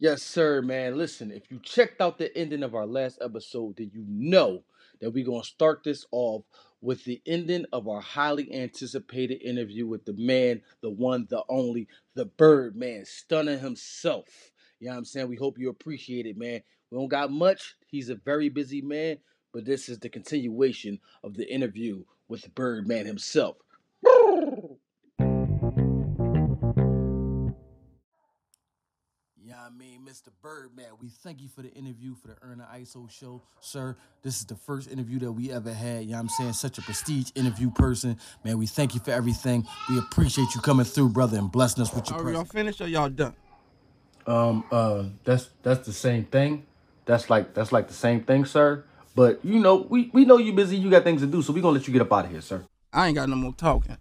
Yes, sir, man. Listen, if you checked out the ending of our last episode, then you know that we're going to start this off with the ending of our highly anticipated interview with the man, the one, the only, the Birdman, Stunner himself. You know what I'm saying? We hope you appreciate it, man. We don't got much. He's a very busy man, but this is the continuation of the interview with the Birdman himself. Mr. Birdman, we thank you for the interview for the Ern the ISO show, sir. This is the first interview that we ever had. You know I'm saying? Such a prestige interview person. Man, we thank you for everything. We appreciate you coming through, brother, and blessing us with your Are presence. y'all finished or y'all done? Um, uh, that's that's the same thing. That's like that's like the same thing, sir. But you know, we we know you busy. You got things to do, so we gonna let you get up out of here, sir. I ain't got no more talking.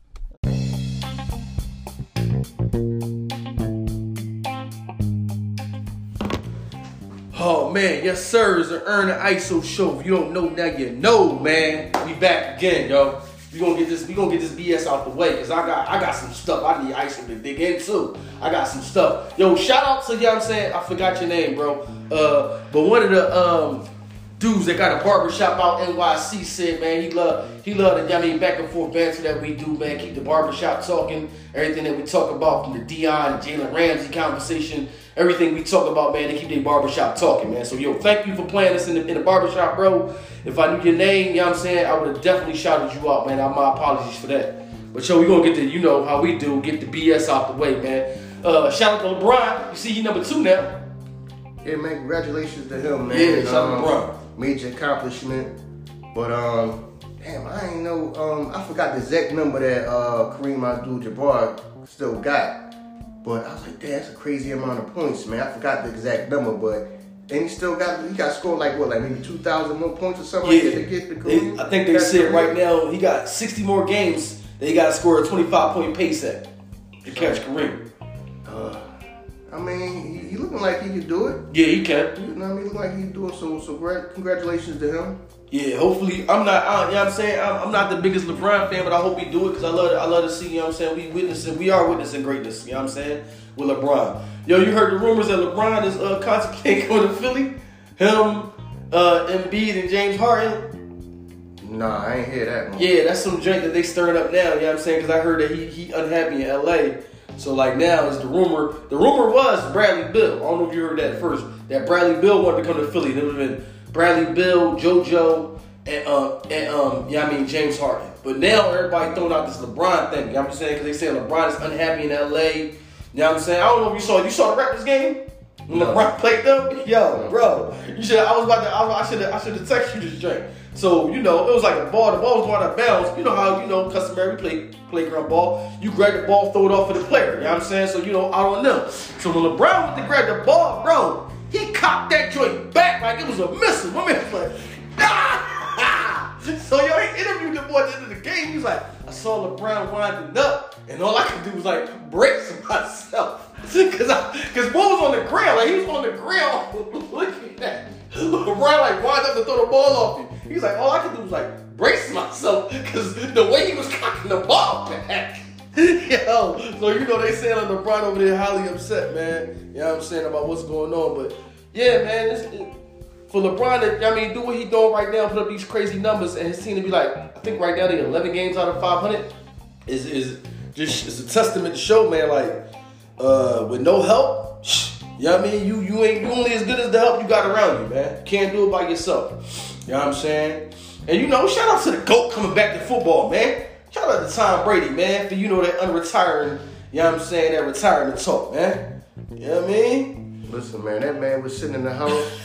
Man, yes sir, it's the Ern the ISO show. If you don't know now, you know, man. We back again, yo. We gonna get this, we gonna get this BS out the way, cause I got I got some stuff I need ISO to dig into. I got some stuff. Yo, shout out to you know I'm saying, I forgot your name, bro. Uh but one of the um dudes that got a barbershop out NYC said, man, he love he love the I mean back and forth banter that we do, man. Keep the barbershop talking, everything that we talk about from the Deion and Jalen Ramsey conversation, everything we talk about, man, they keep their barbershop talking, man. So yo, thank you for playing us in the in the barbershop, bro. If I knew your name, you know what I'm saying, I would have definitely shouted you out, man. My apologies for that. But yo, we gonna get the, you know how we do, get the BS out the way, man. Uh shout out to LeBron. You see he number two now. Yeah, man, congratulations to him, man. Yeah, shout out to Um, Major accomplishment. But um, damn, I ain't know. Um, I forgot the exact number that uh Kareem Abdul-Jabbar still got. But I was like, damn, that's a crazy amount of points, man. I forgot the exact number, but and he still got he got scored like what, like maybe two thousand more points or something like that to get the They-. I think they said right now he got 60 more games that he got to score a 25 point pace at to catch Kareem. I mean, he, he looking like he could do it. Yeah, he can. You know what I mean? Look like he do it. So, so great. Congratulations to him. Yeah, hopefully I'm not. I, you know what I'm saying I'm, I'm not the biggest LeBron fan, but I hope he do it because I love. I love to see. You know what I'm saying we witnessing. We are witnessing greatness. You know what I'm saying with LeBron. Yo, you heard the rumors that LeBron is uh, contemplating going to Philly. Him, uh, Embiid, and James Harden. Nah, I ain't hear that one. Yeah, that's some drink that they stirring up now. You know what I'm saying? Because I heard that he he unhappy in LA. So like now is the rumor. The rumor was Bradley Beal. I don't know if you heard that first. That Bradley Beal wanted to come to Philly. It would have been Bradley Beal, JoJo, and um and um yeah I mean James Harden. But now everybody throwing out this LeBron thing. You know what I'm saying? Because they say LeBron is unhappy in LA. You know what I'm saying? I don't know if you saw. You saw the Raptors game. When. LeBron played them, yo, bro, you should. I was about to. I, I should. I should have texted you this drink. So you know, it was like a ball. The ball was going out of bounds. You know how you know customary play playground ball. You grab the ball, throw it off for the player. You know what I'm saying? So you know, out on them. So when LeBron went to grab the ball, bro, he cocked that joint back like it was a missile. My man was like, ah! So yo, he interviewed the boy at the end of the game. He was like, I saw LeBron winding up, and all I could do was like brace myself. Cause cause boy was on the ground, like he was on the ground looking at LeBron like wind up to throw the ball off him. He's like, all I could do was like brace myself, cause the way he was cocking the ball back. Yo, so you know they saying like LeBron over there highly upset, man. You know what I'm saying about what's going on, but yeah, man, for LeBron to, I mean, do what he doing right now, put up these crazy numbers, and his team to be like, I think right now they 11 games out of 500 is is just it's a testament to show, man. Like, uh, with no help, you know what I mean? You you ain't you only as good as the help you got around you, man. Can't do it by yourself. You know what I'm saying? And you know, shout out to the GOAT coming back to football, man. Shout out to Tom Brady, man, for you know that unretiring, you know what I'm saying, that retirement talk, man. You know what I mean? Listen, man, that man was sitting in the house,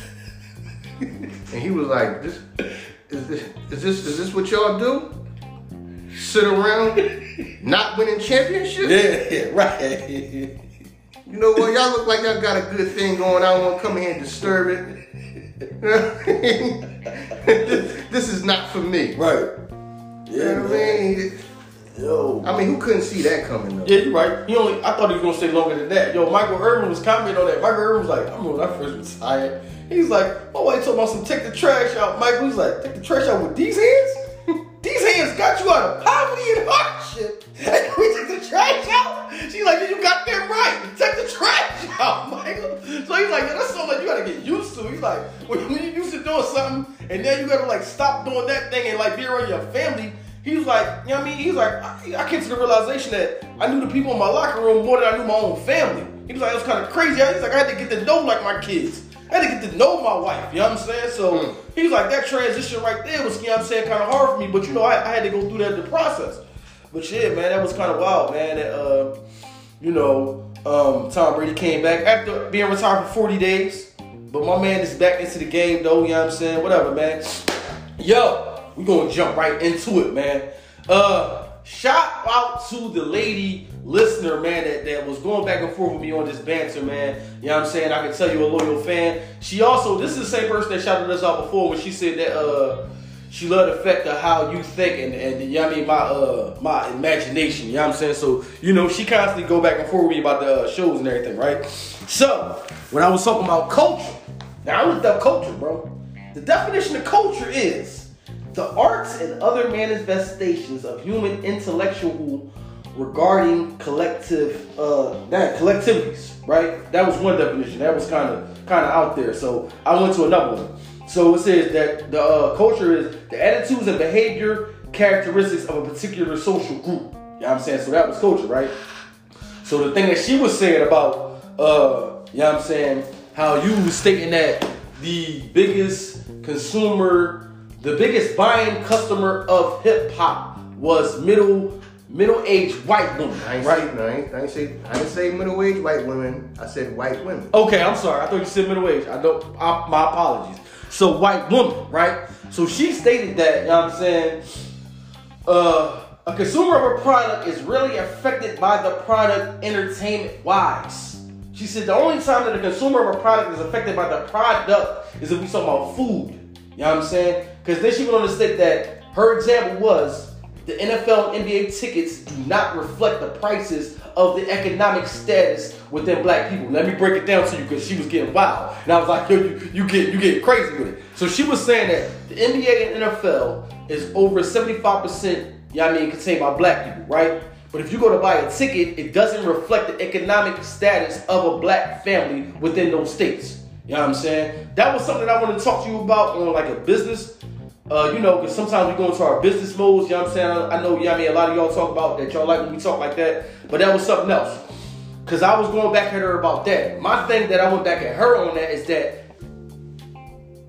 and he was like, "This is this is this is this what y'all do? Sit around, not winning championships? Yeah, yeah, right. You know what? Y'all look like y'all got a good thing going. I don't want to come here and disturb it. this, this is not for me. right. You know what I mean? Yo. I mean, who couldn't see that coming though? Yeah, you're right. He only I thought he was gonna stay longer than that. Yo, Michael Irvin was commenting on that. Michael Irvin was like, I remember when I first retired. He's like, my wife talking about some take the trash out. Michael was like, take the trash out with these hands? these hands got you out of poverty and hardship. We take the trash out. She's like, you got that right. Take the trash out, Michael. So he's like, that's something that you gotta get used to. He's like, when when you used to doing something and then you gotta like stop doing that thing and like be around your family. He's like, you know what I mean? He's like, I, I came to the realization that I knew the people in my locker room more than I knew my own family. He was like, it was kind of crazy. He's like, I had to get to know like my kids. I had to get to know my wife. You know what I'm saying? So hmm. he was like, that transition right there was, you know what I'm saying, kind of hard for me. But you know, I, I had to go through that the process. But yeah, man, that was kind of wild, man. That, uh, you know, um, Tom Brady came back after being retired for 40 days. But my man is back into the game, though. You know what I'm saying? Whatever, man. Yo, we gonna jump right into it, man. Uh, shout out to the lady listener, man, that, that was going back and forth with me on this banter, man. You know what I'm saying? I can tell you a loyal fan. She also, this is the same person that shouted us out before when she said that uh she loved the fact of how you think and, and you know I mean my uh my imagination, you know what I'm saying? So, you know, she constantly go back and forth with me about the uh, shows and everything, right? So, when I was talking about culture, now I looked up culture, bro. The definition of culture is the arts and other manifestations of human intellectual regarding collective uh that collectivities, right? That was one definition. That was kind of kind of out there. So I went to another one. So it says that the uh, culture is the attitudes and behavior characteristics of a particular social group. You know what I'm saying? So that was culture, right? So the thing that she was saying about, uh, you know what I'm saying, how you was stating that the biggest consumer, the biggest buying customer of hip hop was middle middle aged white women. I ain't right? say, no, I ain't, I ain't say, I didn't say middle-aged white women. I said white women. Okay, I'm sorry. I thought you said middle-aged. I don't. I, my apologies. So white woman, right? So she stated that. You know what I'm saying? Uh, a consumer of a product is really affected by the product entertainment wise. She said the only time that a consumer of a product is affected by the product is if we talk about food. You know what I'm saying? Because then she went on to state that her example was the NFL and NBA tickets do not reflect the prices of the economic status within black people. Let me break it down to you because she was getting wild. And I was like, yo, you, you get you get crazy with it. So she was saying that the NBA and NFL is over 75%, you know I mean, contained by black people, right? But if you go to buy a ticket, it doesn't reflect the economic status of a black family within those states. You know what I'm saying? That was something I want to talk to you about on like a business uh, you know, because sometimes we go into our business modes, you know what I'm saying? I, I know, yeah, I mean, a lot of y'all talk about that y'all like when we talk like that, but that was something else. Because I was going back at her about that. My thing that I went back at her on that is that,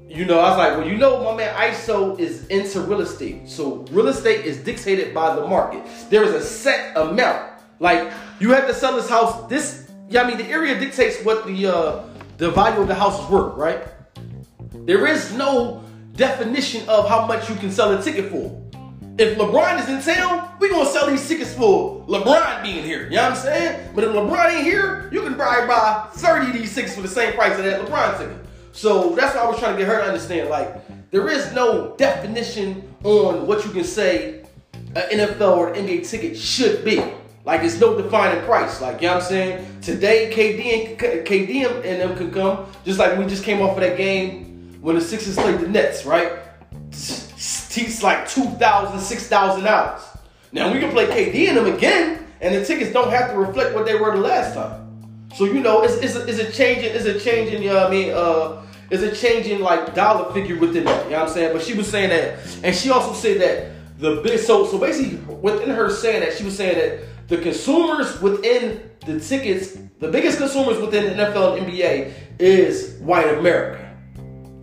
you know, I was like, well, you know, my man ISO is into real estate. So real estate is dictated by the market. There is a set amount. Like, you have to sell this house. This, yeah, I mean, the area dictates what the, uh, the value of the house is worth, right? There is no definition of how much you can sell a ticket for. If LeBron is in town, we gonna sell these tickets for LeBron being here. You know what I'm saying? But if LeBron ain't here, you can probably buy 30 of these tickets for the same price of that LeBron ticket. So that's why I was trying to get her to understand. Like, there is no definition on what you can say an NFL or an NBA ticket should be. Like it's no defining price. Like you know what I'm saying? Today KD and KD and them can come. Just like we just came off of that game when the Sixers played the Nets, right? It's like two thousand, six thousand dollars. Now we can play KD and them again, and the tickets don't have to reflect what they were the last time. So you know, it's it's a, it's a changing, it's a changing. You know what I mean? Uh, it's a changing like dollar figure within that. You know what I'm saying? But she was saying that, and she also said that the big. So so basically, within her saying that, she was saying that the consumers within the tickets, the biggest consumers within the NFL and NBA is white America.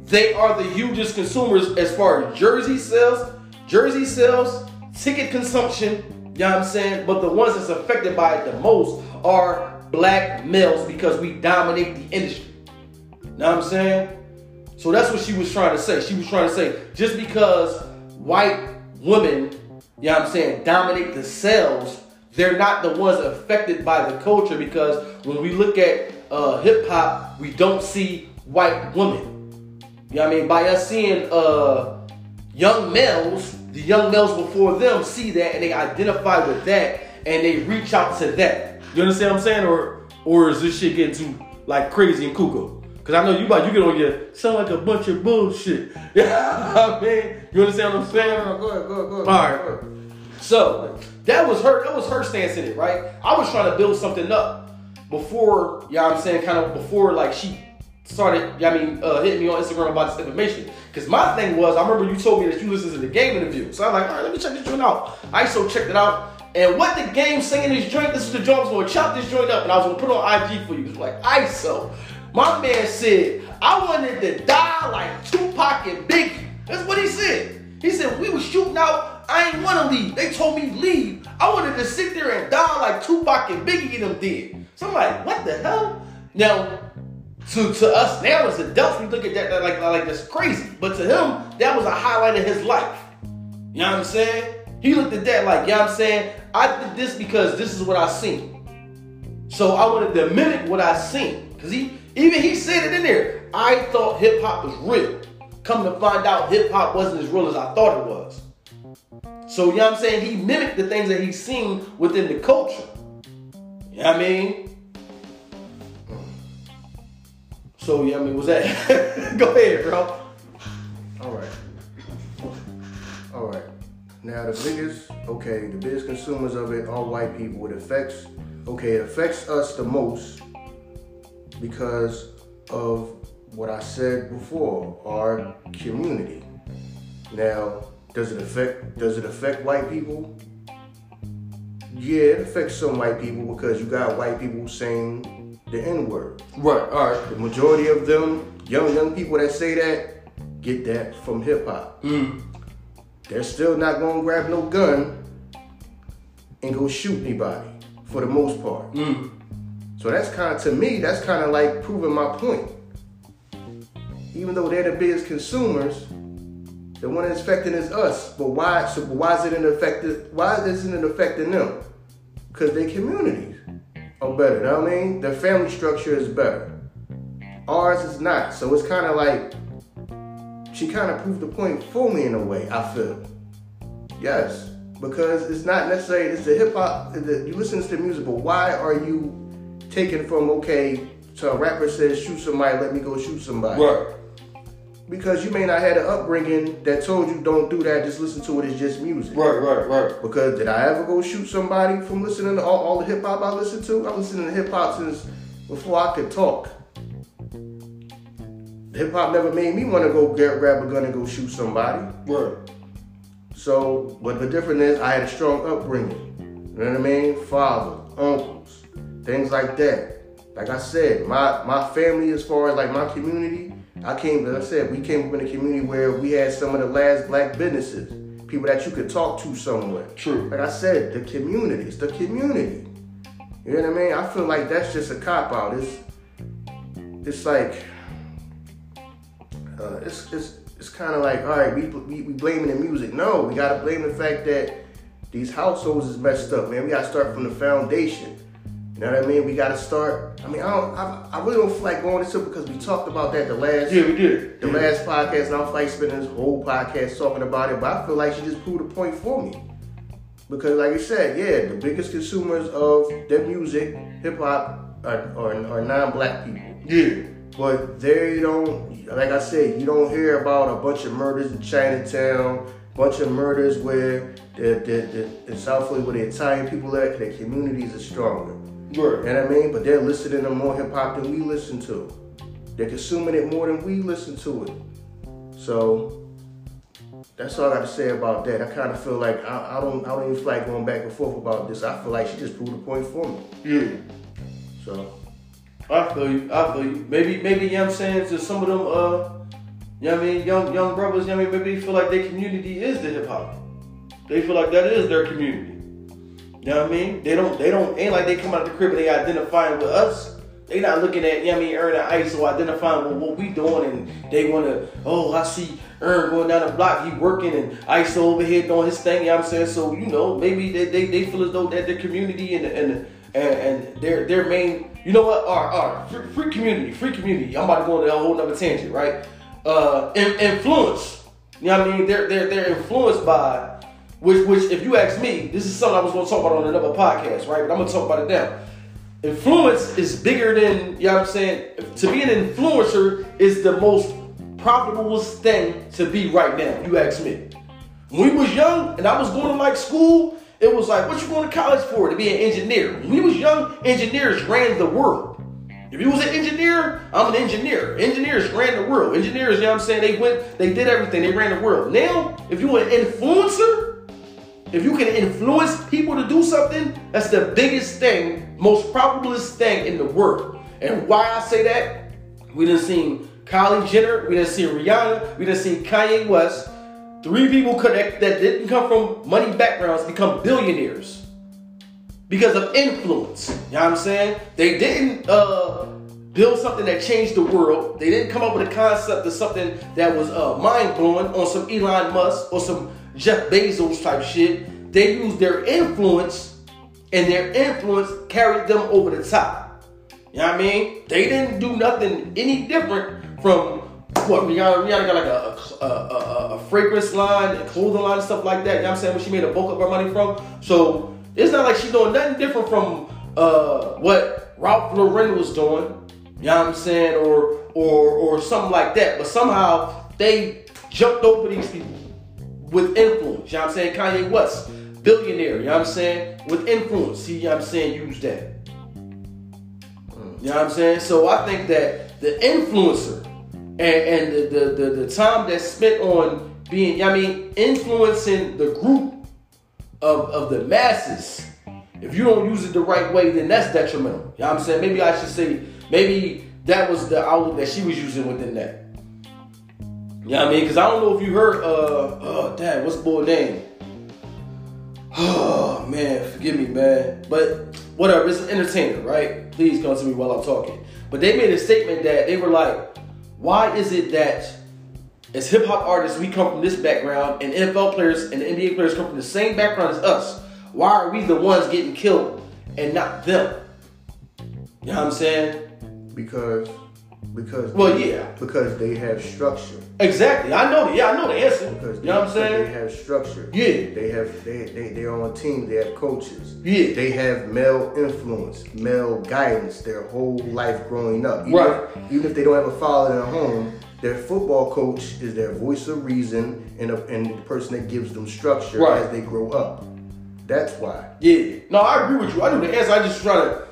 They are the hugest consumers as far as jersey sales, jersey sales, ticket consumption, you know what I'm saying? But the ones that's affected by it the most are black males because we dominate the industry. You Know what I'm saying? So that's what she was trying to say. She was trying to say just because white women, you know what I'm saying, dominate the sales, they're not the ones affected by the culture because when we look at uh, hip hop, we don't see white women. You know what I mean? By us seeing uh, young males, the young males before them see that and they identify with that and they reach out to that. You understand what I'm saying? Or or is this shit getting too like crazy and cuckoo? Cause I know you about you get on your sound like a bunch of bullshit. Yeah, I mean, you understand what I'm saying? No, no, go ahead, go ahead, go ahead. All right. go ahead. So that was her. That was her stance in it, right? I was trying to build something up before, you know what I'm saying, kind of before like she started, I mean, uh, hitting me on Instagram about this information. Because my thing was, I remember you told me that you listened to the game interview. So I'm like, all right, let me check this joint out. I so checked it out. And what the game saying this joint, this is the joint, I gonna chop this joint up and I was gonna put on IG for you. It's like ISO. My man said, I wanted to die like Tupac and Biggie. That's what he said. He said, we was shooting out, I ain't wanna leave. They told me leave. I wanted to sit there and die like Tupac and Biggie and them did. So I'm like, what the hell? Now, to, to us now as adults, we look at that, that like, like that's crazy. But to him, that was a highlight of his life. You know what I'm saying? He looked at that like, you know what I'm saying? I did this because this is what I seen. So I wanted to mimic what I seen. Cause he even he said it in there. I thought hip hop was real. Come to find out hip hop wasn't as real as I thought it was. So you know what I'm saying? He mimicked the things that he's seen within the culture. You know what I mean? So yeah, I mean, was that? Go ahead, bro. All right. All right. Now the biggest, okay, the biggest consumers of it are white people. It affects, okay, it affects us the most because of what I said before, our community. Now, does it affect does it affect white people? Yeah, it affects some white people because you got white people saying the N-word. Right. All right. The majority of them, young young people that say that, get that from hip hop. Mm. They're still not gonna grab no gun and go shoot anybody for the most part. Mm. So that's kind of to me, that's kind of like proving my point. Even though they're the biggest consumers, the one that's affecting is us. But why? So why is it in affected? Why isn't it affecting them? Because their communities are better. You know what I mean? Their family structure is better. Ours is not. So it's kind of like she kind of proved the point for me in a way. I feel. Yes, because it's not necessarily it's the hip hop. You listen to the music, but why are you taking from okay? So a rapper says shoot somebody, let me go shoot somebody. Right. Because you may not have an upbringing that told you don't do that. Just listen to it. It's just music. Right. Right. Right. Because did I ever go shoot somebody from listening to all, all the hip hop I listen to? I listened to hip hop since before I could talk. Hip hop never made me want to go get, grab a gun and go shoot somebody. Right. So, but the difference is I had a strong upbringing. You know what I mean? Father, uncles, things like that. Like I said, my my family, as far as like my community, I came. Like I said, we came up in a community where we had some of the last black businesses, people that you could talk to somewhere. True. Like I said, the community. It's the community. You know what I mean? I feel like that's just a cop out. It's it's like uh, it's it's it's kind of like all right, we, we we blaming the music. No, we gotta blame the fact that these households is messed up, man. We gotta start from the foundation. You know what I mean? We gotta start. I mean, I don't. I, I really don't feel like going into it because we talked about that the last Yeah, we did. the last podcast, and I don't feel like spending this whole podcast talking about it. But I feel like she just proved a point for me. Because, like I said, yeah, the biggest consumers of their music, hip hop, are, are, are non-black people. Yeah. But they don't, like I said, you don't hear about a bunch of murders in Chinatown, bunch of murders where the, the, the in South Philly where the Italian people are, their communities are stronger. You Right. know what I mean? But they're listening to more hip hop than we listen to. They're consuming it more than we listen to it. So that's all I got to say about that. I kind of feel like I, I don't I don't even feel like going back and forth about this. I feel like she just proved a point for me. Yeah. So I feel you. I feel you. Maybe, maybe, you know what I'm saying, to some of them, uh, you know what I mean, young young brothers, you know what I mean, maybe feel like their community is the hip hop. They feel like that is their community. You know what I mean? They don't, they don't, ain't like they come out of the crib and they identifying with us. They not looking at, you know what I mean, Ern and Iso identifying with what we doing and they want to, oh, I see Ern going down the block, he working and Ice over here doing his thing, you know what I'm saying? So, you know, maybe they, they, they feel as though that their community and, and, and, and their, their main, you know what, all right, free, free community, free community. I'm about to go on a whole nother tangent, right? Uh, in, influence. You know what I mean? They're, they're, they're influenced by, which, which, if you ask me, this is something I was going to talk about on another podcast, right? But I'm going to talk about it now. Influence is bigger than, you know what I'm saying? To be an influencer is the most profitable thing to be right now, you ask me. When we was young and I was going to like school it was like, what you going to college for? To be an engineer. When we was young, engineers ran the world. If you was an engineer, I'm an engineer. Engineers ran the world. Engineers, you know what I'm saying? They went, they did everything. They ran the world. Now, if you an influencer, if you can influence people to do something, that's the biggest thing, most probabilist thing in the world. And why I say that, we done seen Kylie Jenner, we done seen Rihanna, we done seen Kanye West. Three people connect that didn't come from money backgrounds become billionaires because of influence. You know what I'm saying? They didn't uh, build something that changed the world. They didn't come up with a concept of something that was uh, mind blowing on some Elon Musk or some Jeff Bezos type shit. They used their influence, and their influence carried them over the top. You know what I mean? They didn't do nothing any different from what Rihanna, Rihanna got like a, a, a, a, fragrance line, a clothing line, and stuff like that. You know what I'm saying? Where she made a bulk of her money from. So it's not like she's doing nothing different from uh, what Ralph Lauren was doing. You know what I'm saying? Or or or something like that. But somehow they jumped over these people with influence. You know what I'm saying? Kanye West, billionaire, you know what I'm saying? With influence. See, you know what I'm saying? Use that. You know what I'm saying? So I think that the influencer and, and the, the, the, the time that's spent on being, I mean, influencing the group of, of the masses, if you don't use it the right way, then that's detrimental. You know what I'm saying? Maybe I should say, maybe that was the outlet that she was using within that. You know what I mean? Because I don't know if you heard, uh, oh, what's boy name? Oh, man, forgive me, man. But whatever, it's an entertainer, right? Please come to me while I'm talking. But they made a statement that they were like, why is it that as hip hop artists, we come from this background, and NFL players and NBA players come from the same background as us. Why are we the ones getting killed and not them? You know what I'm saying? Because, because. Well, yeah. Because they have structure. Exactly. I know. The, yeah, I know the answer. Because you know what I'm saying? They have structure. Yeah. They have. They they they're on a team. They have coaches. Yeah. They have male influence, male guidance their whole life growing up. Even right. If, even if they don't have a father their home, their football coach is their voice of reason and, a, and the person that gives them structure right. as they grow up. That's why. Yeah. No, I agree with you. I knew the answer. I just try to.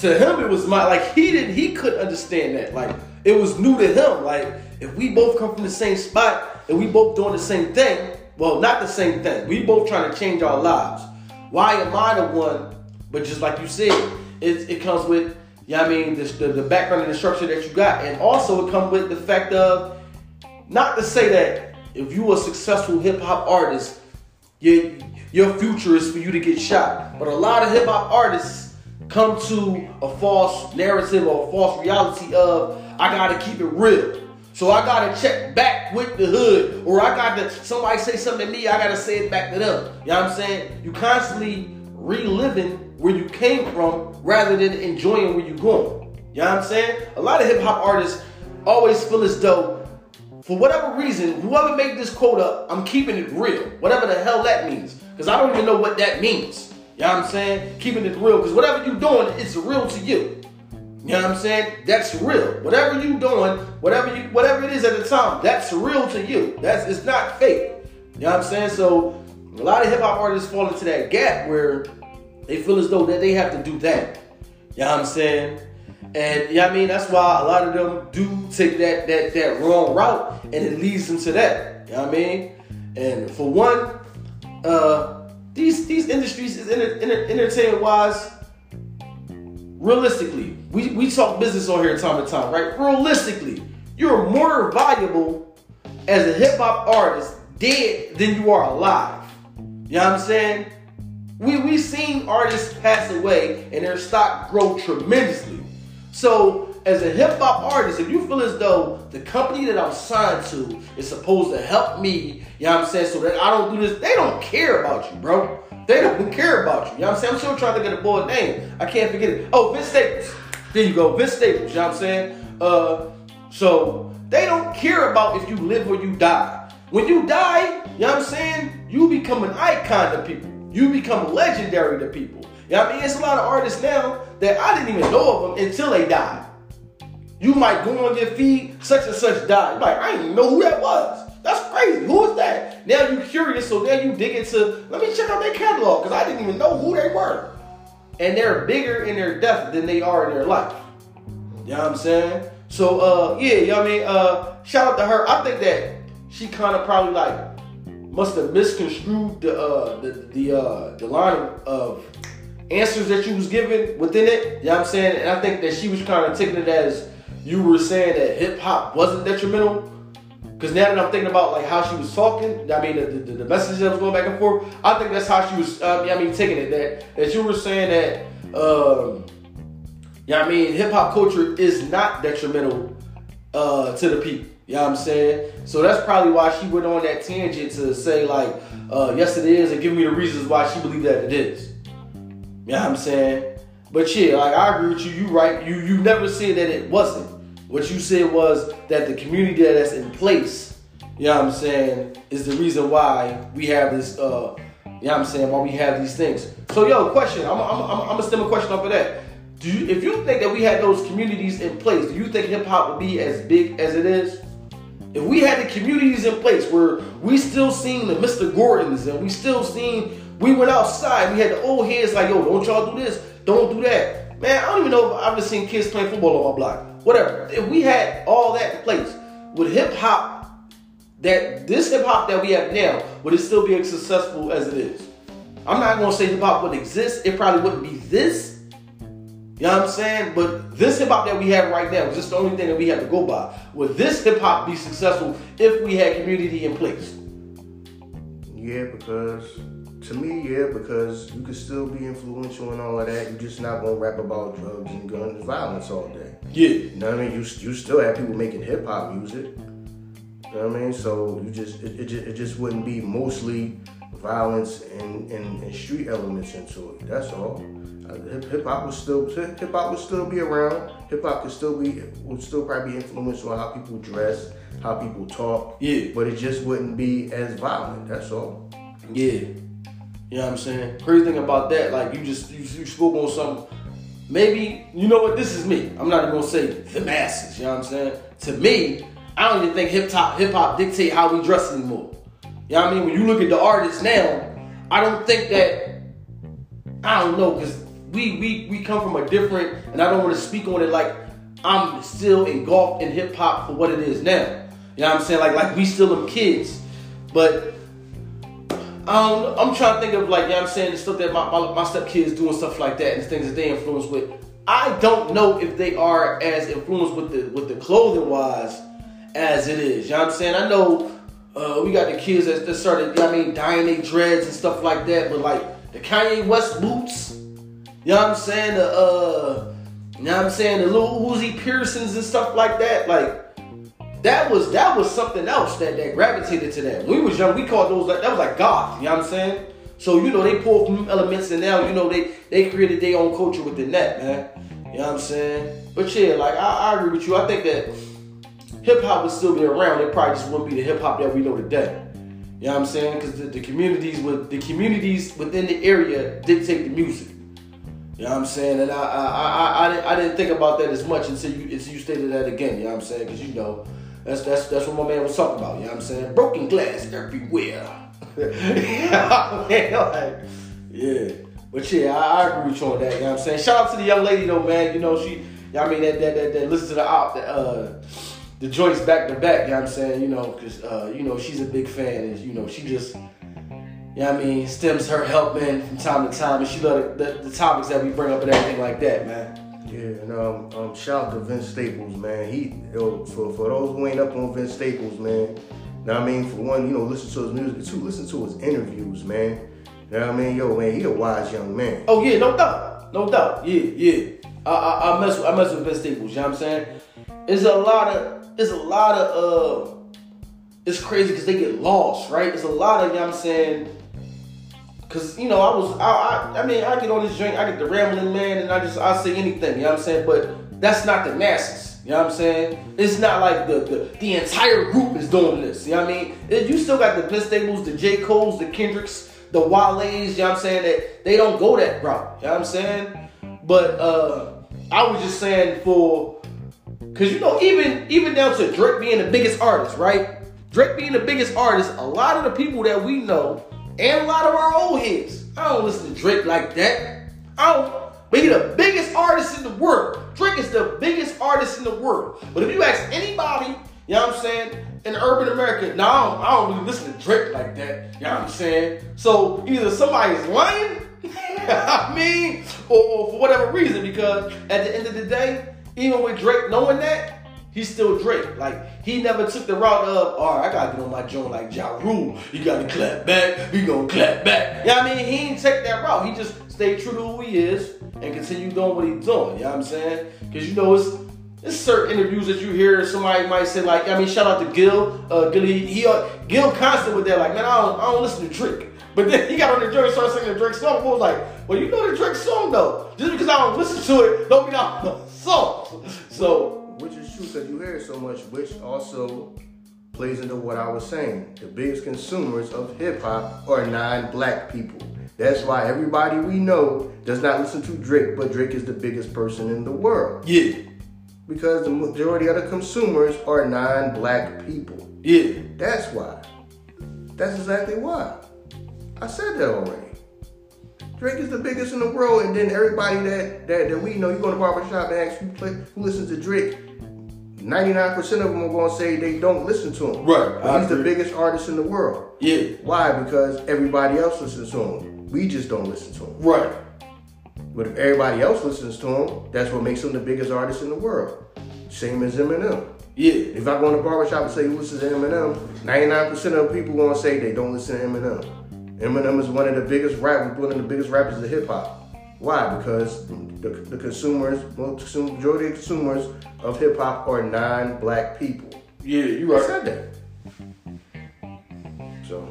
To him, it was my like he didn't. He couldn't understand that. Like it was new to him. Like if we both come from the same spot and we both doing the same thing, well, not the same thing. We both trying to change our lives. Why am I the one? But just like you said, it, it comes with yeah, I mean, the, the, the background and the structure that you got. And also it comes with the fact of, not to say that if you a successful hip hop artist, your, your future is for you to get shot. But a lot of hip hop artists come to a false narrative or a false reality of, I gotta keep it real. So I gotta check back with the hood, or I gotta somebody say something to me, I gotta say it back to them. You know what I'm saying? You constantly reliving where you came from rather than enjoying where you're going. You know what I'm saying? A lot of hip hop artists always feel as though, for whatever reason, whoever made this quote up, I'm keeping it real. Whatever the hell that means. Because I don't even know what that means. You know what I'm saying? Keeping it real. Because whatever you're doing, it's real to you. You know what I'm saying? That's real. Whatever you doing, whatever you whatever it is at the time, that's real to you. That's it's not fake. You know what I'm saying? So a lot of hip hop artists fall into that gap where they feel as though that they have to do that. You know what I'm saying? And yeah, I mean that's why a lot of them do take that that that wrong route, and it leads them to that. You know what I mean? And for one, uh, these these industries is enter, enter, entertainment wise. Realistically, we, we talk business on here time to time, right? Realistically, you're more valuable as a hip hop artist dead than you are alive. You know what I'm saying? We we seen artists pass away and their stock grow tremendously. So as a hip hop artist, if you feel as though the company that I'm signed to is supposed to help me, you know what I'm saying, so that I don't do this, they don't care about you, bro. They don't care about you. You know what I'm saying? I'm still trying to get a boy name. I can't forget it. Oh, Vince Staples. There you go, Vince Staples. You know what I'm saying? Uh, so they don't care about if you live or you die. When you die, you know what I'm saying? You become an icon to people. You become legendary to people. You know what I mean? It's a lot of artists now that I didn't even know of them until they died. You might go on your feed, such and such died. You like, I didn't even know who that was. That's crazy. Who is that? Now you curious, so now you dig into. Let me check out their catalog because I didn't even know who they were. And they're bigger in their death than they are in their life. You know what I'm saying? So uh, yeah, you know what I mean. Uh, shout out to her. I think that she kind of probably like must have misconstrued the uh, the the uh, the line of, answers that you was given within it. You know what I'm saying? And I think that she was kind of taking it as you were saying that hip hop wasn't detrimental. Because now that I'm thinking about like how she was talking, I mean the, the, the message that was going back and forth, I think that's how she was. Um, I mean taking it that that you were saying that. Um, yeah, I mean hip hop culture is not detrimental uh, to the people. You know what I'm saying? So that's probably why she went on that tangent to say like, uh, yes it is, and give me the reasons why she believed that it is. You know what I'm saying? But yeah, like I agree with you. You right. You you never said that it wasn't. What you said was that the community that's in place, you know what I'm saying, is the reason why we have this. Uh, you know what I'm saying? Why we have these things. So yo, question. I'm I'm I'm, I'm gonna stem a question off of that. Do you, if you think that we had those communities in place, do you think hip hop would be as big as it is? If we had the communities in place where we still seen the Mr. Gordons and we still seen, we went outside, we had the old heads like, yo, don't y'all do this, don't do that. Man, I don't even know if I've ever seen kids playing football on my block. Whatever. If we had all that in place, would hip hop, that this hip hop that we have now, would it still be as successful as it is? I'm not gonna say hip hop would exist. It probably wouldn't be this. You know what I'm saying? But this hip hop that we have right now is just the only thing that we have to go by. Would this hip hop be successful if we had community in place? Yeah, because to me, yeah, because you can still be influential and all of that. You're just not gonna rap about drugs and guns and violence all day. Yeah. You know what I mean? You you still have people making hip hop music. You know what I mean? So you just it, it just it just wouldn't be mostly violence and, and, and street elements into it. That's all. Uh, hip hop would still hip hop would still be around. Hip hop could still be would still probably be influential on how people dress, how people talk. Yeah. But it just wouldn't be as violent. That's all. Yeah. You know what I'm saying? Crazy thing about that, like you just you, you spoke on something. Maybe you know what? This is me. I'm not even gonna say the masses. You know what I'm saying? To me, I don't even think hip hop hip hop dictate how we dress anymore. You know what I mean? When you look at the artists now, I don't think that I don't know because we we we come from a different, and I don't want to speak on it like I'm still engulfed in hip hop for what it is now. You know what I'm saying? Like like we still them kids, but um, I'm trying to think of like, you know what I'm saying, the stuff that my, my, my stepkids doing stuff like that and the things that they influence with. I don't know if they are as influenced with the with the clothing wise as it is. You know what I'm saying? I know uh, we got the kids that, that started, I mean, dyeing their dreads and stuff like that, but like the Kanye West boots, you know what I'm saying? The uh, you know what I'm saying, the Lil Uzi Pearsons and stuff like that, like that was that was something else that, that gravitated to that. When we was young, we called those like that was like goth, you know what I'm saying? So you know they pulled from elements and now you know they they created their own culture within that, man. You know what I'm saying? But yeah, like I, I agree with you. I think that hip hop would still be around. It probably just wouldn't be the hip hop that we know today. You know what I'm saying? Because the, the communities with the communities within the area dictate the music. You know what I'm saying? And I I, I, I, didn't, I didn't think about that as much until you until you stated that again. You know what I'm saying? Because you know that's that's that's what my man was talking about. You know what I'm saying? Broken glass everywhere. yeah. But yeah, I, I, agree with you on that. You know what I'm saying? Shout out to the young lady though, man. You know she. I mean that that that, that listen to the op the uh, the joints back to back. You know what I'm saying? You know because uh, you know she's a big fan and you know she just. You know I mean? Stems her help helping from time to time, and she love the, the, the topics that we bring up and everything like that, man. Yeah, and um, um, shout out to Vince Staples, man. He, yo, for, for those who ain't up on Vince Staples, man. Now I mean, for one, you know, listen to his music. Two, listen to his interviews, man. What I mean, yo, man, he a wise young man. Oh yeah, no doubt, no doubt. Yeah, yeah. I, I, I mess, with, I mess with Vince Staples. You know what I'm saying? It's a lot of, it's a lot of, uh, it's crazy because they get lost, right? It's a lot of, you know what I'm saying Cause you know I was I, I I mean I get on this drink I get the rambling man and I just I say anything you know what I'm saying? But that's not the masses you know what I'm saying? It's not like the the, the entire group is doing this you know what I mean? It, you still got the Vince Staples the J. Cole's the Kendricks the Wale's you know what I'm saying that they don't go that route you know what I'm saying? But uh I was just saying for cause you know even even down to Drake being the biggest artist right? Drake being the biggest artist, a lot of the people that we know and a lot of our old heads, I don't listen to Drake like that. Don't. But he's the biggest artist in the world. Drake is the biggest artist in the world. But if you ask anybody, you know what I'm saying, in urban America, no, I don't, I don't really listen to Drake like that. You know what I'm saying? So either somebody's lying, I mean, or, or for whatever reason, because at the end of the day, even with Drake knowing that, he's still Drake. Like he never took the route of, all right, I gotta get on my joint like Ja Rule. You gotta clap back. We gonna clap back. Yeah, you know I mean, he didn't take that route. He just stayed true to who he is and continue doing what he's doing. You know what I'm saying? Because you know it's. it's certain interviews that you hear somebody might say like, I mean, shout out to Gil. Uh, Gil, he, he uh, Gil constant with that, like, man, I don't, I don't listen to Drake. But then he got on the and started singing the Drake song. I was like, well, you know the Drake song though. Just because I don't listen to it, don't mean I don't know the song. So Because you hear it so much, which also plays into what I was saying. The biggest consumers of hip hop are non black people. That's why everybody we know does not listen to Drake, but Drake is the biggest person in the world. yeah, Because the majority of the consumers are non black people. yeah, That's why. That's exactly why. I said that already. Drake is the biggest in the world, and then everybody that that, that we know, you go to barbershop and ask who play who listens to Drake. 99% of them are gonna say they don't listen to him. Right, But he's the biggest artist in the world. yeah, Why? Because everybody else listens to him. We just don't listen to him. right. But if everybody else listens to him, that's what makes him the biggest artist in the world. Same as Eminem. Yeah, If I go in the barbershop and say who listens to Eminem, 99% of people gonna say they don't listen to Eminem. Eminem is one of the biggest rappers, one of the biggest rappers of hip hop. Why? Because the, the consumers, majority of consumers of hip hop are non-black people. yeah, you I said that. So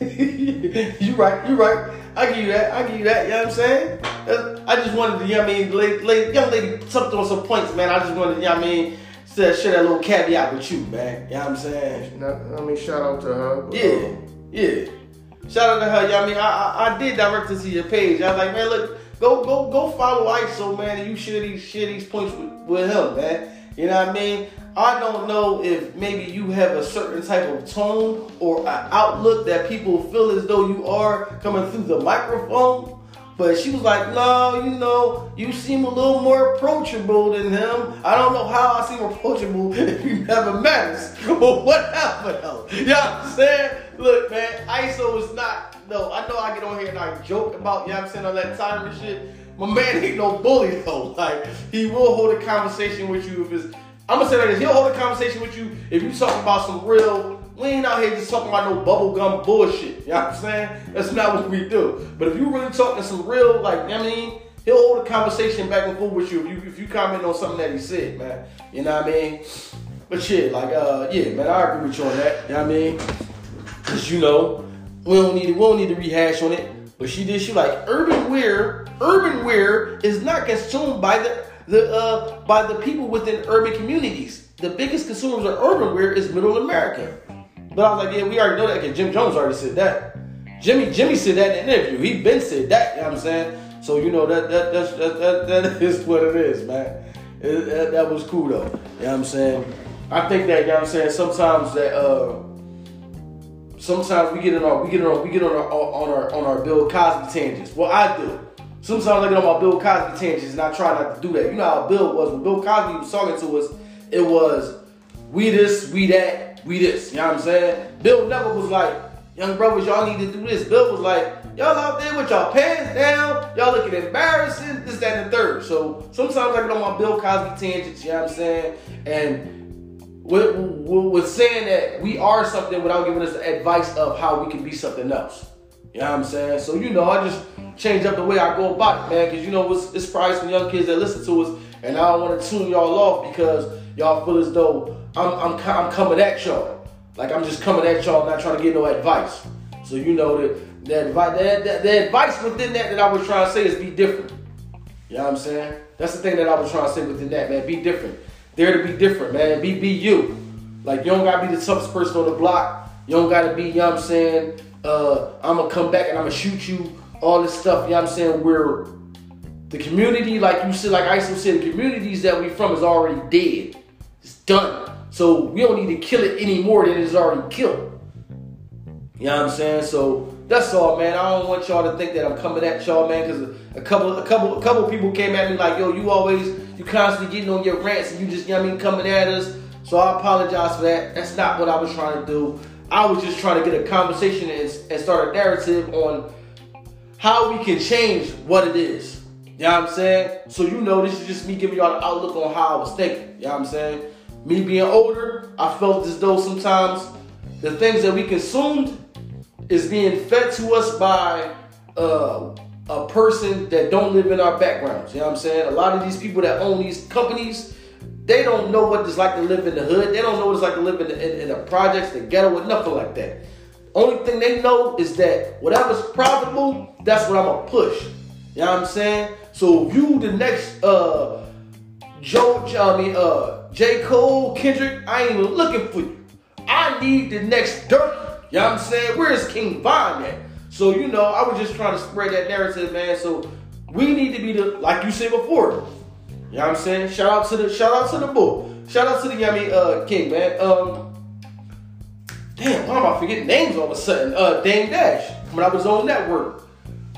you right, you right. I give you that. I give you that. You know what I'm saying? Uh, I just wanted to, you know what I mean, lady, lady, young lady touched on some points, man. I just wanted to, you know what I mean, to share that little caveat with you, man. You know what I'm saying? I mean, shout out to her. Yeah, um, yeah. Shout out to her. You know what I mean, I, I, I did direct her to your page. I was like, man, look, go go go follow ISO, man, and you share these share these points with, with him, man. You know what I mean? I don't know if maybe you have a certain type of tone or an outlook that people feel as though you are coming through the microphone. But she was like, no, you know, you seem a little more approachable than him. I don't know how I seem approachable if you never met us. But whatever though. You know what I'm saying? Look, man, ISO is not no, I know I get on here and I joke about, you know what I'm saying, all that time and shit. My man ain't no bully though. Like, he will hold a conversation with you if it's I'm gonna say like this, he'll hold a conversation with you if you talking about some real we ain't out here just talking about no bubblegum bullshit. You know what I'm saying? That's not what we do. But if you really talking some real, like, you know I mean, he'll hold a conversation back and forth with you if you if you comment on something that he said, man. You know what I mean? But shit, like, uh, yeah, man, I agree with you on that. You know what I mean? Cause you know, we don't need to, we don't need to rehash on it. But she did She like urban wear. Urban wear is not consumed by the the uh by the people within urban communities. The biggest consumers of urban wear is middle America. But I was like, yeah, we already know that because Jim Jones already said that. Jimmy Jimmy said that in an interview. He been said that. You know what I'm saying? So you know that that that, that, that is what it is, man. It- that, that was cool though. You know what I'm saying? I think that you know what I'm saying. Sometimes that uh sometimes we get in our we get on we get on our on our on our Bill Cosby tangents. Well, I do. Sometimes I get on my Bill Cosby tangents and I try not to do that. You know how Bill was when Bill Cosby was talking to us. It was we this, we that, we this. You know what I'm saying? Bill never was like, young brothers, y'all need to do this. Bill was like, y'all out there with y'all pants down, y'all looking embarrassing, this, that, and the third. So sometimes I get on my Bill Cosby tangents. You know what I'm saying? And with, saying that we are something without giving us advice of how we can be something else. You know what I'm saying? So you know, I just change up the way I go about it, man. Because you know, it's, it's probably some young kids that listen to us, and I don't want to tune y'all off because y'all feel as though I'm, I'm I'm coming at y'all. Like I'm just coming at y'all, not trying to get no advice. So you know that the the, the, the advice within that that I was trying to say is be different. You know what I'm saying? That's the thing that I was trying to say within that, man. Be different. Dare to be different, man. Be be you. Like you don't gotta be the toughest person on the block. You don't gotta be, you know what I'm saying? Uh, I'm gonna come back and I'm gonna shoot you. All this stuff, you know what I'm saying? We're the community, like you said, like ISO said, the communities that we from is already dead. It's done. So we don't need to kill it any more than it's already killed. You know what I'm saying? So that's all, man. I don't want y'all to think that I'm coming at y'all, man, because a couple, a couple, a couple people came at me like, yo, you always, you constantly getting on your rants and you just, you know I mean, coming at us. So I apologize for that. That's not what I was trying to do. I was just trying to get a conversation and, and start a narrative on how we can change what it is. You know what I'm saying? So you know this is just me giving y'all the outlook on how I was thinking. You know what I'm saying? Me being older, I felt as though sometimes the things that we consumed is being fed to us by uh, a person that don't live in our backgrounds. You know what I'm saying? A lot of these people that own these companies, they don't know what it's like to live in the hood. They don't know what it's like to live in the, in, in the projects, the ghetto, or nothing like that. Only thing they know is that whatever's profitable, that's what I'm gonna push. You know what I'm saying? So you the next uh Joe, I mean uh J. Cole, Kendrick, I ain't even looking for you. I need the next dirt. You know what I'm saying? Where's King Von at? So you know, I was just trying to spread that narrative, man. So we need to be the like you said before. You know what I'm saying? Shout out to the shout out to the bull. Shout out to the Yummy uh King, man. Um Damn, why am I forgetting names all of a sudden? Uh, Dame Dash coming out with his own network.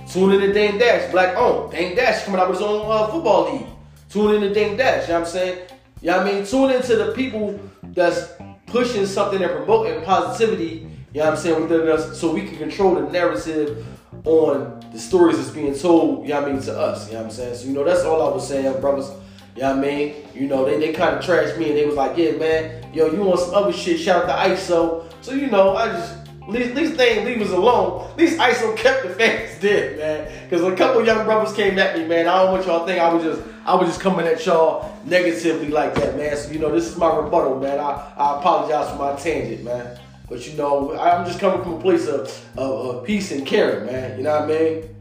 Tune in to Dame Dash, black owned. Dame Dash coming out with his own uh, football league. Tune in to Dame Dash, you know what I'm saying? You know I mean? Tune into the people that's pushing something and promoting positivity, you know what I'm saying, within us so we can control the narrative on the stories that's being told, you know what I mean, to us, you know what I'm saying? So, you know, that's all I was saying, brothers. You know what I mean? You know, they, they kind of trashed me and they was like, yeah, man, yo, you want some other shit, shout out to Iso. So, you know, I just, at least, they leave us alone. At least Iso kept the fans dead, man. Because a couple young brothers came at me, man. I don't want y'all to think I was just, I was just coming at y'all negatively like that, man. So, you know, this is my rebuttal, man. I, I apologize for my tangent, man. But, you know, I'm just coming from a place of, of, of peace and caring, man. You know what I mean?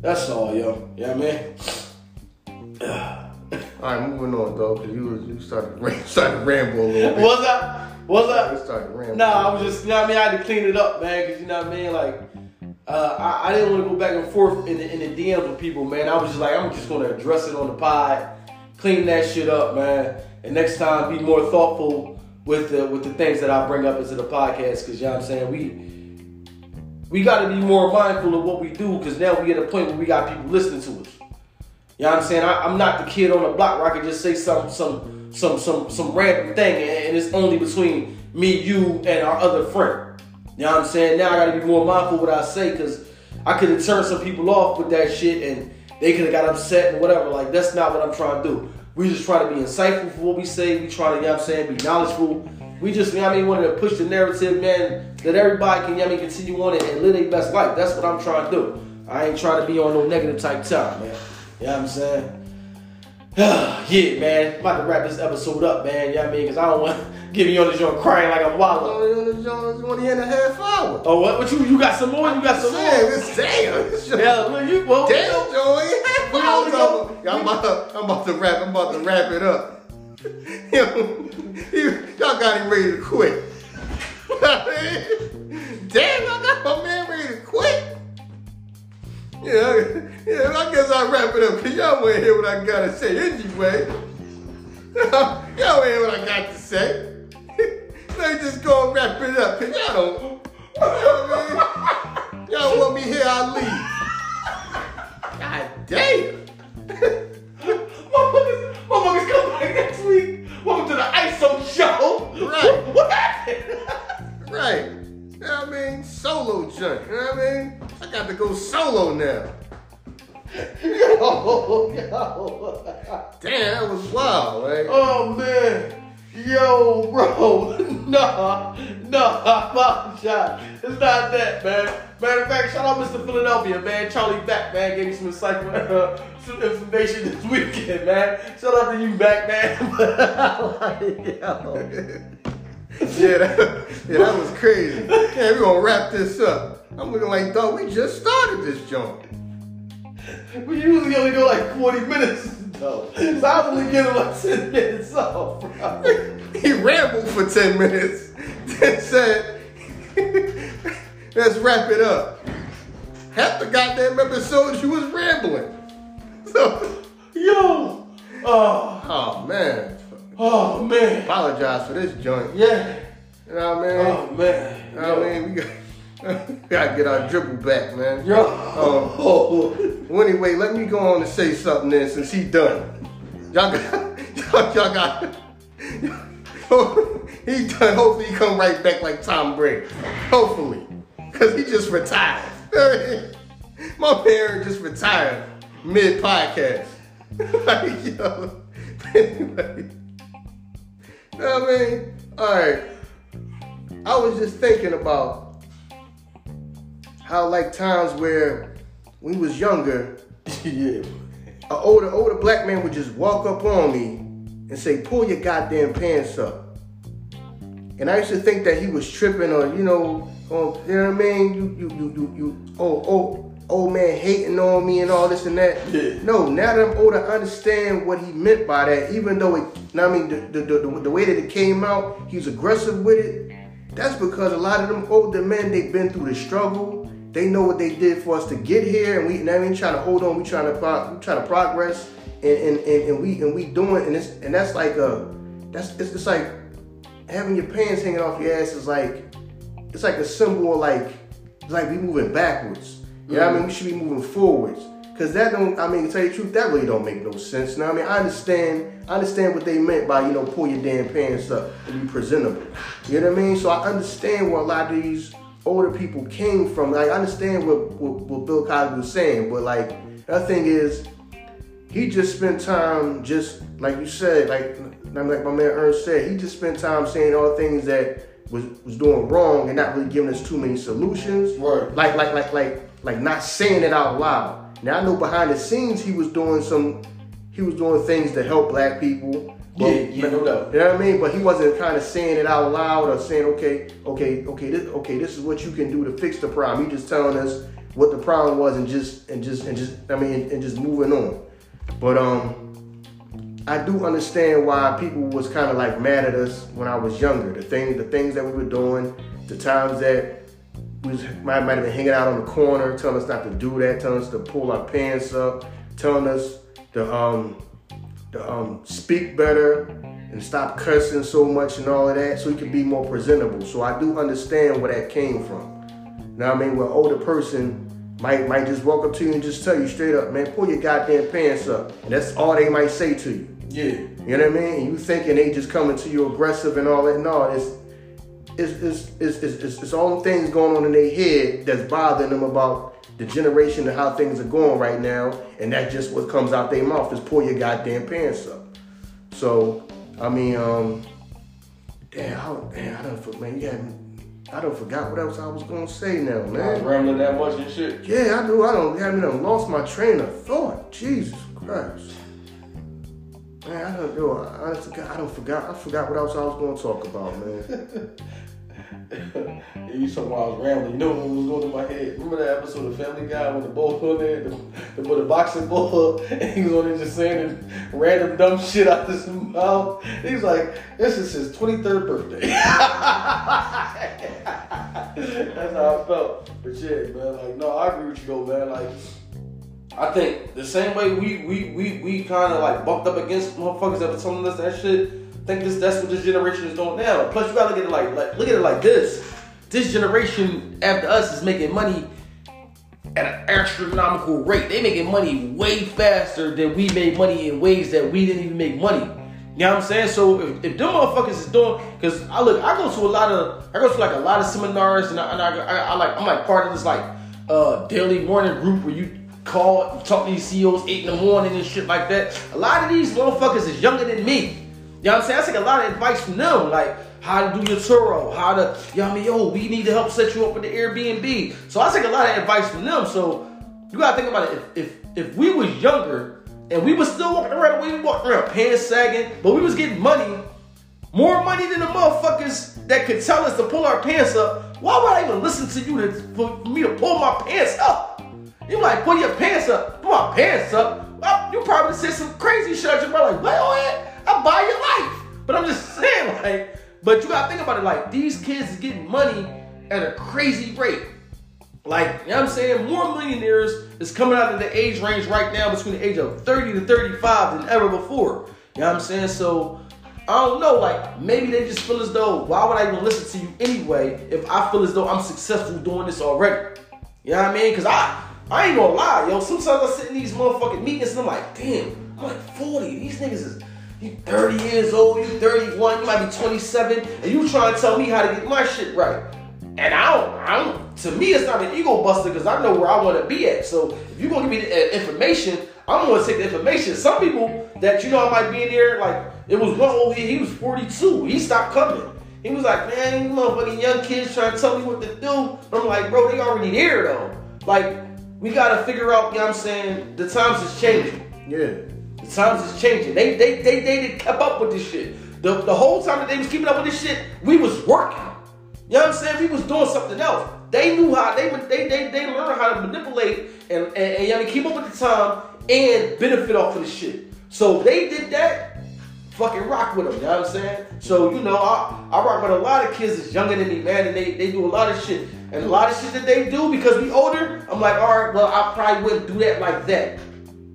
That's all, yo. You know what I mean? All right, moving on, though, because you was you started ram- started ramble a little bit. Was I? Was I? You started rambling. No, I was just, you know what I mean? I had to clean it up, man, because you know what I mean? Like, uh, I, I didn't want to go back and forth in the, in the DMs with people, man. I was just like, I'm just going to address it on the pod, clean that shit up, man. And next time, be more thoughtful with the with the things that I bring up into the podcast, because you know what I'm saying? We we got to be more mindful of what we do, because now we at a point where we got people listening to us. You know what I'm saying? I, am not the kid on the block where I can just say some some some some some random thing and, it's only between me, you, and our other friend. You know what I'm saying? Now I gotta be more mindful what I say because I could have turned some people off with that shit and they could have got upset and whatever. Like that's not what I'm trying to do. We just try to be insightful for what we say. We try to, you know what I'm saying, be knowledgeable. We just, you know what I mean, wanted to push the narrative, man, that everybody can, you know what I mean, continue on it and live their best life. That's what I'm trying to do. I ain't trying to be on no negative type time, man. You know what I'm saying? yeah, man. I'm about to wrap this episode up, man. You know what I mean? Because I don't want to give you on the joint crying like I'm. Oh, on the Jones, one and a half hour. Oh, what? What you? You got some more? You got some Damn, more? it's damn. This Yeah, well, you. Well, Damn, Joey. We only go- I'm about, to, I'm about to wrap. I'm about to wrap it up. Y'all got him ready to quit. Damn, I got my man ready to quit. Yeah, yeah. I guess I'll wrap it up because y'all want to hear what I gotta say anyway. y'all want to hear what I got to say. Let me just go and wrap it up because y'all don't. You know what I mean? Y'all want me here, I'll leave. God damn. motherfuckers, motherfuckers come back next week. Welcome to the Iso show. Right. What happened? Right. You know what I mean? Solo junk. You know what I mean? I got to go solo now. Oh, yo, yo. Damn, that was wild, right? Oh man. Yo, bro. nah, nah, I apologize. It's not that, man. Matter of fact, shout out Mr. Philadelphia, man. Charlie Back, man, gave me some insightful uh, some information this weekend, man. Shout out to you, Back, man. Yo. Yeah, that, yeah, that was crazy. Yeah, we're gonna wrap this up. I'm looking like, dog, we just started this joint. We usually only go like 40 minutes, though. So I only getting like 10 minutes off, bro. He rambled for 10 minutes, then said, let's wrap it up. Half the goddamn episode you was rambling. So, Yo. Oh. oh man. Oh man. Apologize for this joint. Yeah. You know what I mean? Oh man. You know what I mean? We got, we gotta get our dribble back, man. Yo. Um, Oh. Well, anyway, let me go on and say something then since he done. Y'all got, y'all, y'all got, he done. Hopefully he come right back like Tom Brady. Hopefully. Cause he just retired. My parent just retired mid podcast. like, yo. Anyway. You know what I mean? Alright. I was just thinking about how like times where we was younger, yeah. an older older black man would just walk up on me and say, "Pull your goddamn pants up." And I used to think that he was tripping or you know, or, you know what I mean? You you you you, you oh oh old man hating on me and all this and that. Yeah. No, now that I'm older, I understand what he meant by that. Even though it, you know what I mean, the, the, the, the way that it came out, he was aggressive with it. That's because a lot of them older men, they've been through the struggle. They know what they did for us to get here, and we, what I mean, trying to hold on. We trying to, we trying to progress, and, and, and, and we and we doing, and it's and that's like a, that's it's, it's like having your pants hanging off your ass is like, it's like a symbol of like, it's like we moving backwards. You know what I mean? Mm. We should be moving forwards. Cause that don't, I mean, to tell you the truth, that really don't make no sense. Now, I mean, I understand, I understand what they meant by, you know, pull your damn pants up and be presentable. You know what I mean? So I understand where a lot of these older people came from. Like, I understand what, what, what Bill Cosby was saying, but like, the thing is, he just spent time just like you said, like like my man Ernst said, he just spent time saying all the things that was was doing wrong and not really giving us too many solutions. Right. Like like like like like not saying it out loud. Now I know behind the scenes he was doing some he was doing things to help black people. Yeah, yeah, no doubt. You know what I mean? But he wasn't kind of saying it out loud or saying, okay, okay, okay, this, okay, this is what you can do to fix the problem. He just telling us what the problem was and just and just and just I mean and just moving on. But um, I do understand why people was kind of like mad at us when I was younger. The thing, the things that we were doing, the times that we was, might, might have been hanging out on the corner, telling us not to do that, telling us to pull our pants up, telling us to um, to um, speak better and stop cursing so much and all of that, so we could be more presentable. So I do understand where that came from. Now I mean, an older person might might just walk up to you and just tell you straight up, man, pull your goddamn pants up, and that's all they might say to you. Yeah. You know what I mean? And you thinking they just coming to you aggressive and all that. No, it's it's it's it's it's, it's, it's all the things going on in their head that's bothering them about the generation and how things are going right now, and that's just what comes out their mouth is pull your goddamn pants up. So I mean, um, damn, I, damn, I don't, man, you me. I don't forgot what else I was gonna say now, I was man. rambling that much and shit. Yeah, I do. I don't have me done lost my train of thought. Jesus Christ. Man, I don't know. I, I. I don't forgot. I forgot what else I was gonna talk about, man. You talking about I was rambling. You know what was going through my head? Remember that episode of Family Guy when the ball on there, the, the, the boxing ball, and he was on there just saying random dumb shit out of his mouth. He's like, this is his 23rd birthday. That's how I felt. But yeah, man, like, no, I agree with you though, man. Like, I think the same way we we we, we kind of like bumped up against motherfuckers that were telling us that shit. Think this that's what this generation is doing now. Plus, you gotta look at it like, like look at it like this. This generation after us is making money at an astronomical rate. They making money way faster than we made money in ways that we didn't even make money. You know what I'm saying? So if, if them motherfuckers is doing, because I look, I go to a lot of, I go to like a lot of seminars, and I, and I, I, I like, I'm like part of this like uh daily morning group where you call, talk to these CEOs eight in the morning and shit like that. A lot of these motherfuckers is younger than me. You know what I'm saying? I take a lot of advice from them, like how to do your Turo, how to, you know what I mean? Yo, we need to help set you up with the Airbnb. So I take a lot of advice from them. So you gotta think about it. If if, if we was younger and we was still walking around we walked around, pants sagging, but we was getting money, more money than the motherfuckers that could tell us to pull our pants up, why would I even listen to you to, for me to pull my pants up? You like, pull your pants up, pull my pants up. Well, you probably said some crazy shit. You're probably like, well, I'll buy your life. But I'm just saying, like, but you gotta think about it like these kids is getting money at a crazy rate. Like, you know what I'm saying? More millionaires is coming out of the age range right now between the age of 30 to 35 than ever before. You know what I'm saying? So I don't know, like maybe they just feel as though why would I even listen to you anyway if I feel as though I'm successful doing this already? You know what I mean? Cause I I ain't gonna lie, yo. Sometimes I sit in these motherfucking meetings and I'm like, damn, I'm like 40. These niggas is you 30 years old, you 31, you might be 27, and you trying to tell me how to get my shit right. And I don't, I don't, to me, it's not an ego buster because I know where I want to be at. So if you're going to give me the uh, information, I'm going to take the information. Some people that, you know, I might be in there, like, it was one old he was 42. He stopped coming. He was like, man, you motherfucking young kids trying to tell me what to do. I'm like, bro, they already there, though. Like, we got to figure out, you know what I'm saying, the times is changing. Yeah. Times is changing. They they they they did kept up with this shit. The the whole time that they was keeping up with this shit, we was working. You know what I'm saying? We was doing something else. They knew how they they they they learned how to manipulate and and, and you know, keep up with the time and benefit off of the shit. So they did that. Fucking rock with them, you know what I'm saying? So, you know, I, I rock with a lot of kids that's younger than me, man, and they, they do a lot of shit. And a lot of shit that they do because we older, I'm like, all right, well, I probably wouldn't do that like that.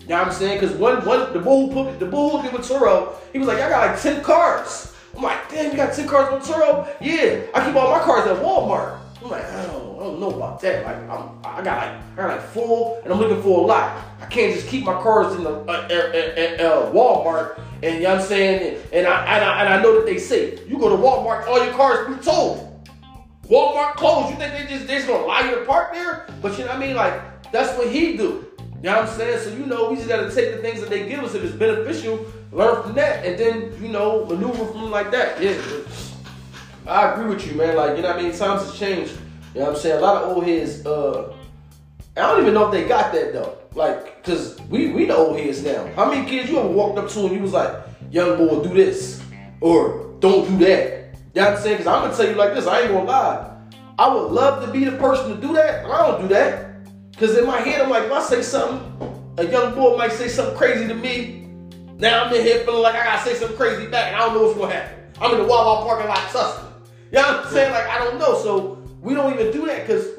You know what I'm saying? Because one, one, the bull put the bull did with Turo, he was like, I got like 10 cars. I'm like, damn, you got 10 cars on Turo? Yeah, I keep all my cars at Walmart. I'm like, I don't, I don't know about that. Like, I'm, I got like, I got like four, and I'm looking for a lot. I can't just keep my cars in the uh, uh, uh, uh, Walmart, and you know what I'm saying? And I, and I, and I know that they say you go to Walmart, all your cars be told. Walmart closed. You think they just they just gonna allow you park there? But you know what I mean? Like that's what he do. You know what I'm saying? So you know we just gotta take the things that they give us if it's beneficial, learn from that, and then you know maneuver from like that. Yeah. I agree with you, man. Like, you know what I mean? Times have changed. You know what I'm saying? A lot of old heads, uh, I don't even know if they got that though. Like, cause we we the old heads now. How many kids you ever walked up to and you was like, young boy, do this or don't do that? You know what I'm saying? Cause I'm gonna tell you like this, I ain't gonna lie. I would love to be the person to do that, but I don't do that. Cause in my head, I'm like, if I say something, a young boy might say something crazy to me. Now I'm in here feeling like I gotta say something crazy back, and I don't know what's gonna happen. I'm in the Wawa parking lot tussling. You know what I'm saying? Like I don't know. So we don't even do that because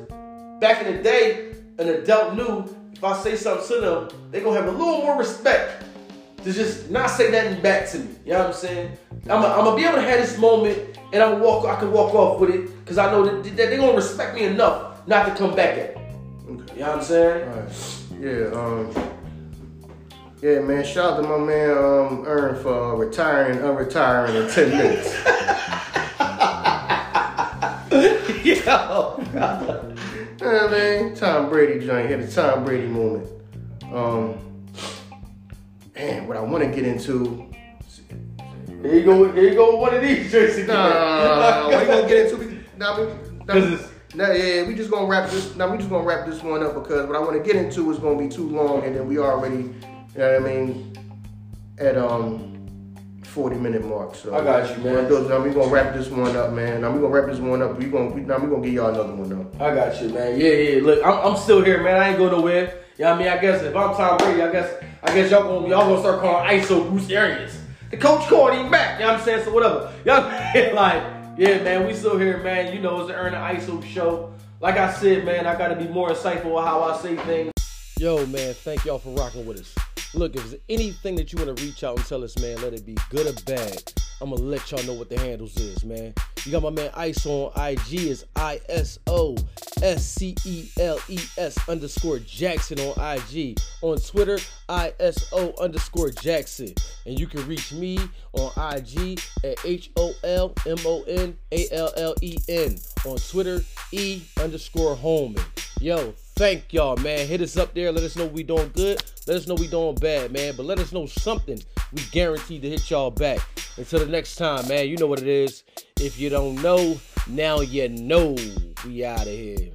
back in the day, an adult knew if I say something to them, they gonna have a little more respect to just not say nothing back to me. You know what I'm saying? I'm gonna be able to have this moment and I'm walk. I can walk off with it because I know that, that they're gonna respect me enough not to come back at me. You know what I'm saying? Alright. Yeah, um, yeah, man. Shout out to my man um, Ern for uh, retiring, unretiring in ten minutes. Yo. Yeah, man. Tom Brady joint here, the Tom Brady moment. Um, man, what I want to get into. Here you go. Here you go one of these drinks again. Nah, what we gonna get into? We, nah, we, nah, 'Cause it's- nah, yeah, we just gonna wrap this. Now we just gonna wrap this one up because what I want to get into is gonna be too long, and then we already, you know what I mean, at um. 40 minute mark. So I got you, man. Gonna Now we gonna wrap this one up, man. Now we gonna wrap this one up. We gonna we, now we gonna get y'all another one though. I got you, man. Yeah, yeah. Look, I'm, I'm still here, man. I ain't go nowhere. You know what I mean? I guess if I'm Tom Brady, I guess I guess y'all gonna y'all gonna start calling Iso Bruce Arians. The coach called him back. You know what I'm saying? So whatever. Y'all like, yeah, man. We still here, man. You know, it's the Ern the Iso show. Like I said, man, I gotta be more insightful with how I say things. Yo, man, thank y'all for rocking with us. Look, if there's anything that you want to reach out and tell us, man, let it be good or bad. I'm gonna let y'all know what the handles is, man. You got my man Ice on IG is I S O S C E L E S underscore Jackson on IG. On Twitter, I S O underscore Jackson. And you can reach me on IG at H O L M O N A L L E N. On Twitter, E underscore Holmon. Yo, thank y'all, man. Hit us up there. Let us know we doing good. Let us know we doing bad, man. But let us know something. We guaranteed to hit y'all back. Until the next time, man. You know what it is. If you don't know, now you know. We out of here.